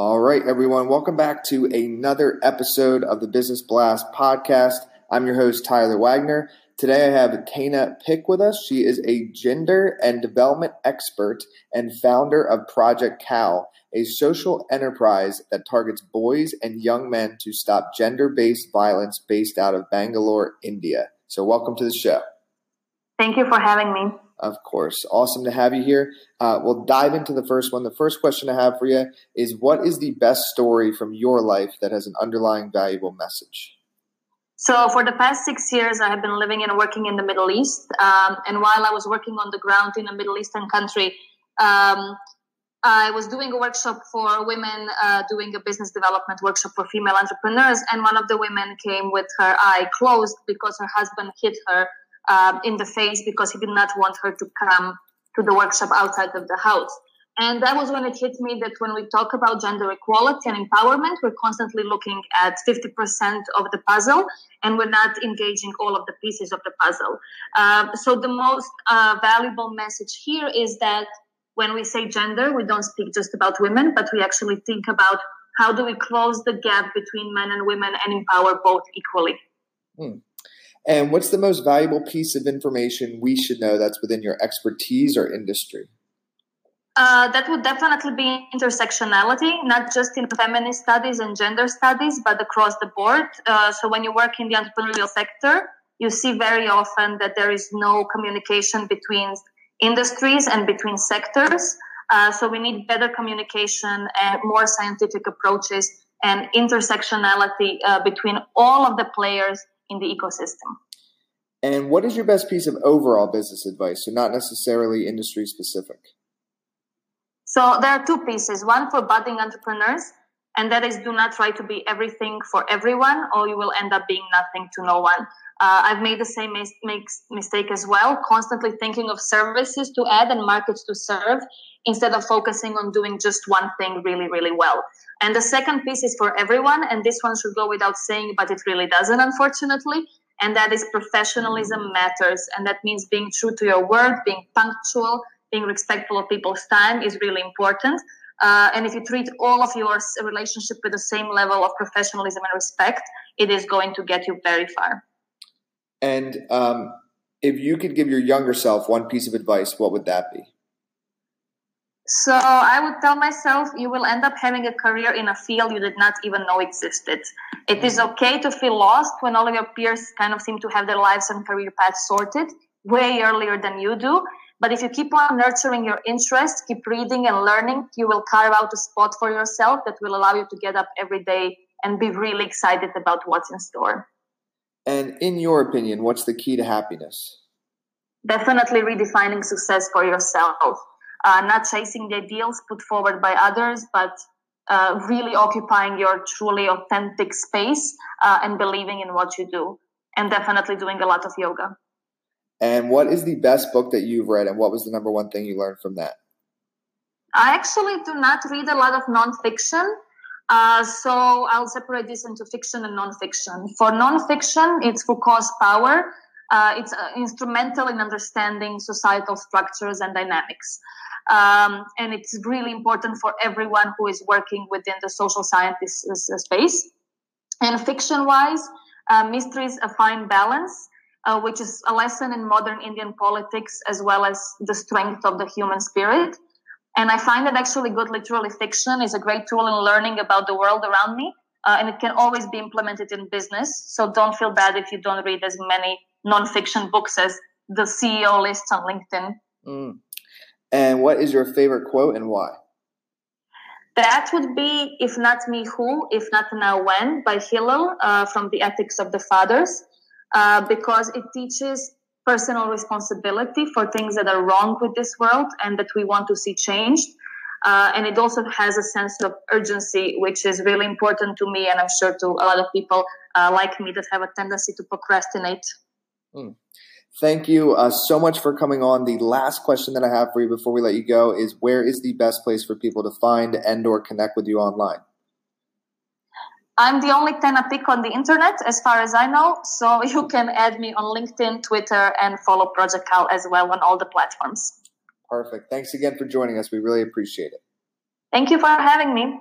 All right, everyone. Welcome back to another episode of the Business Blast podcast. I'm your host, Tyler Wagner. Today I have Tana Pick with us. She is a gender and development expert and founder of Project Cal, a social enterprise that targets boys and young men to stop gender based violence based out of Bangalore, India. So, welcome to the show. Thank you for having me. Of course. Awesome to have you here. Uh, we'll dive into the first one. The first question I have for you is What is the best story from your life that has an underlying valuable message? So, for the past six years, I have been living and working in the Middle East. Um, and while I was working on the ground in a Middle Eastern country, um, I was doing a workshop for women, uh, doing a business development workshop for female entrepreneurs. And one of the women came with her eye closed because her husband hit her um, in the face because he did not want her to come to the workshop outside of the house. And that was when it hit me that when we talk about gender equality and empowerment, we're constantly looking at 50% of the puzzle and we're not engaging all of the pieces of the puzzle. Uh, so the most uh, valuable message here is that when we say gender, we don't speak just about women, but we actually think about how do we close the gap between men and women and empower both equally. Hmm. And what's the most valuable piece of information we should know that's within your expertise or industry? Uh, that would definitely be intersectionality, not just in feminist studies and gender studies, but across the board. Uh, so when you work in the entrepreneurial sector, you see very often that there is no communication between industries and between sectors. Uh, so we need better communication and more scientific approaches and intersectionality uh, between all of the players in the ecosystem. And what is your best piece of overall business advice? So, not necessarily industry specific. So, there are two pieces one for budding entrepreneurs, and that is do not try to be everything for everyone, or you will end up being nothing to no one. Uh, I've made the same mis- mistake as well, constantly thinking of services to add and markets to serve instead of focusing on doing just one thing really, really well. And the second piece is for everyone, and this one should go without saying, but it really doesn't, unfortunately. And that is professionalism matters. And that means being true to your word, being punctual, being respectful of people's time is really important. Uh, and if you treat all of your relationship with the same level of professionalism and respect, it is going to get you very far. And um, if you could give your younger self one piece of advice, what would that be? So I would tell myself you will end up having a career in a field you did not even know existed. It is mm-hmm. okay to feel lost when all of your peers kind of seem to have their lives and career paths sorted way earlier than you do. But if you keep on nurturing your interest, keep reading and learning, you will carve out a spot for yourself that will allow you to get up every day and be really excited about what's in store. And in your opinion, what's the key to happiness? Definitely redefining success for yourself uh, not chasing the ideals put forward by others, but uh, really occupying your truly authentic space uh, and believing in what you do, and definitely doing a lot of yoga. And what is the best book that you've read, and what was the number one thing you learned from that? I actually do not read a lot of nonfiction. Uh, so I'll separate this into fiction and nonfiction. For nonfiction, it's Foucault's Power. Uh, it's uh, instrumental in understanding societal structures and dynamics. Um, and it's really important for everyone who is working within the social sciences uh, space. And fiction wise, uh, Mistry's, A Fine Balance, uh, which is a lesson in modern Indian politics as well as the strength of the human spirit. And I find that actually good literary fiction is a great tool in learning about the world around me. Uh, and it can always be implemented in business. So don't feel bad if you don't read as many nonfiction books as the CEO lists on LinkedIn. Mm. And what is your favorite quote and why? That would be If Not Me Who, If Not Now When by Hillel uh, from the Ethics of the Fathers, uh, because it teaches personal responsibility for things that are wrong with this world and that we want to see changed. Uh, and it also has a sense of urgency, which is really important to me, and I'm sure to a lot of people uh, like me that have a tendency to procrastinate. Mm. Thank you uh, so much for coming on. The last question that I have for you before we let you go is where is the best place for people to find and or connect with you online? I'm the only Tena pick on the internet as far as I know. So you can add me on LinkedIn, Twitter, and follow Project Cal as well on all the platforms. Perfect. Thanks again for joining us. We really appreciate it. Thank you for having me.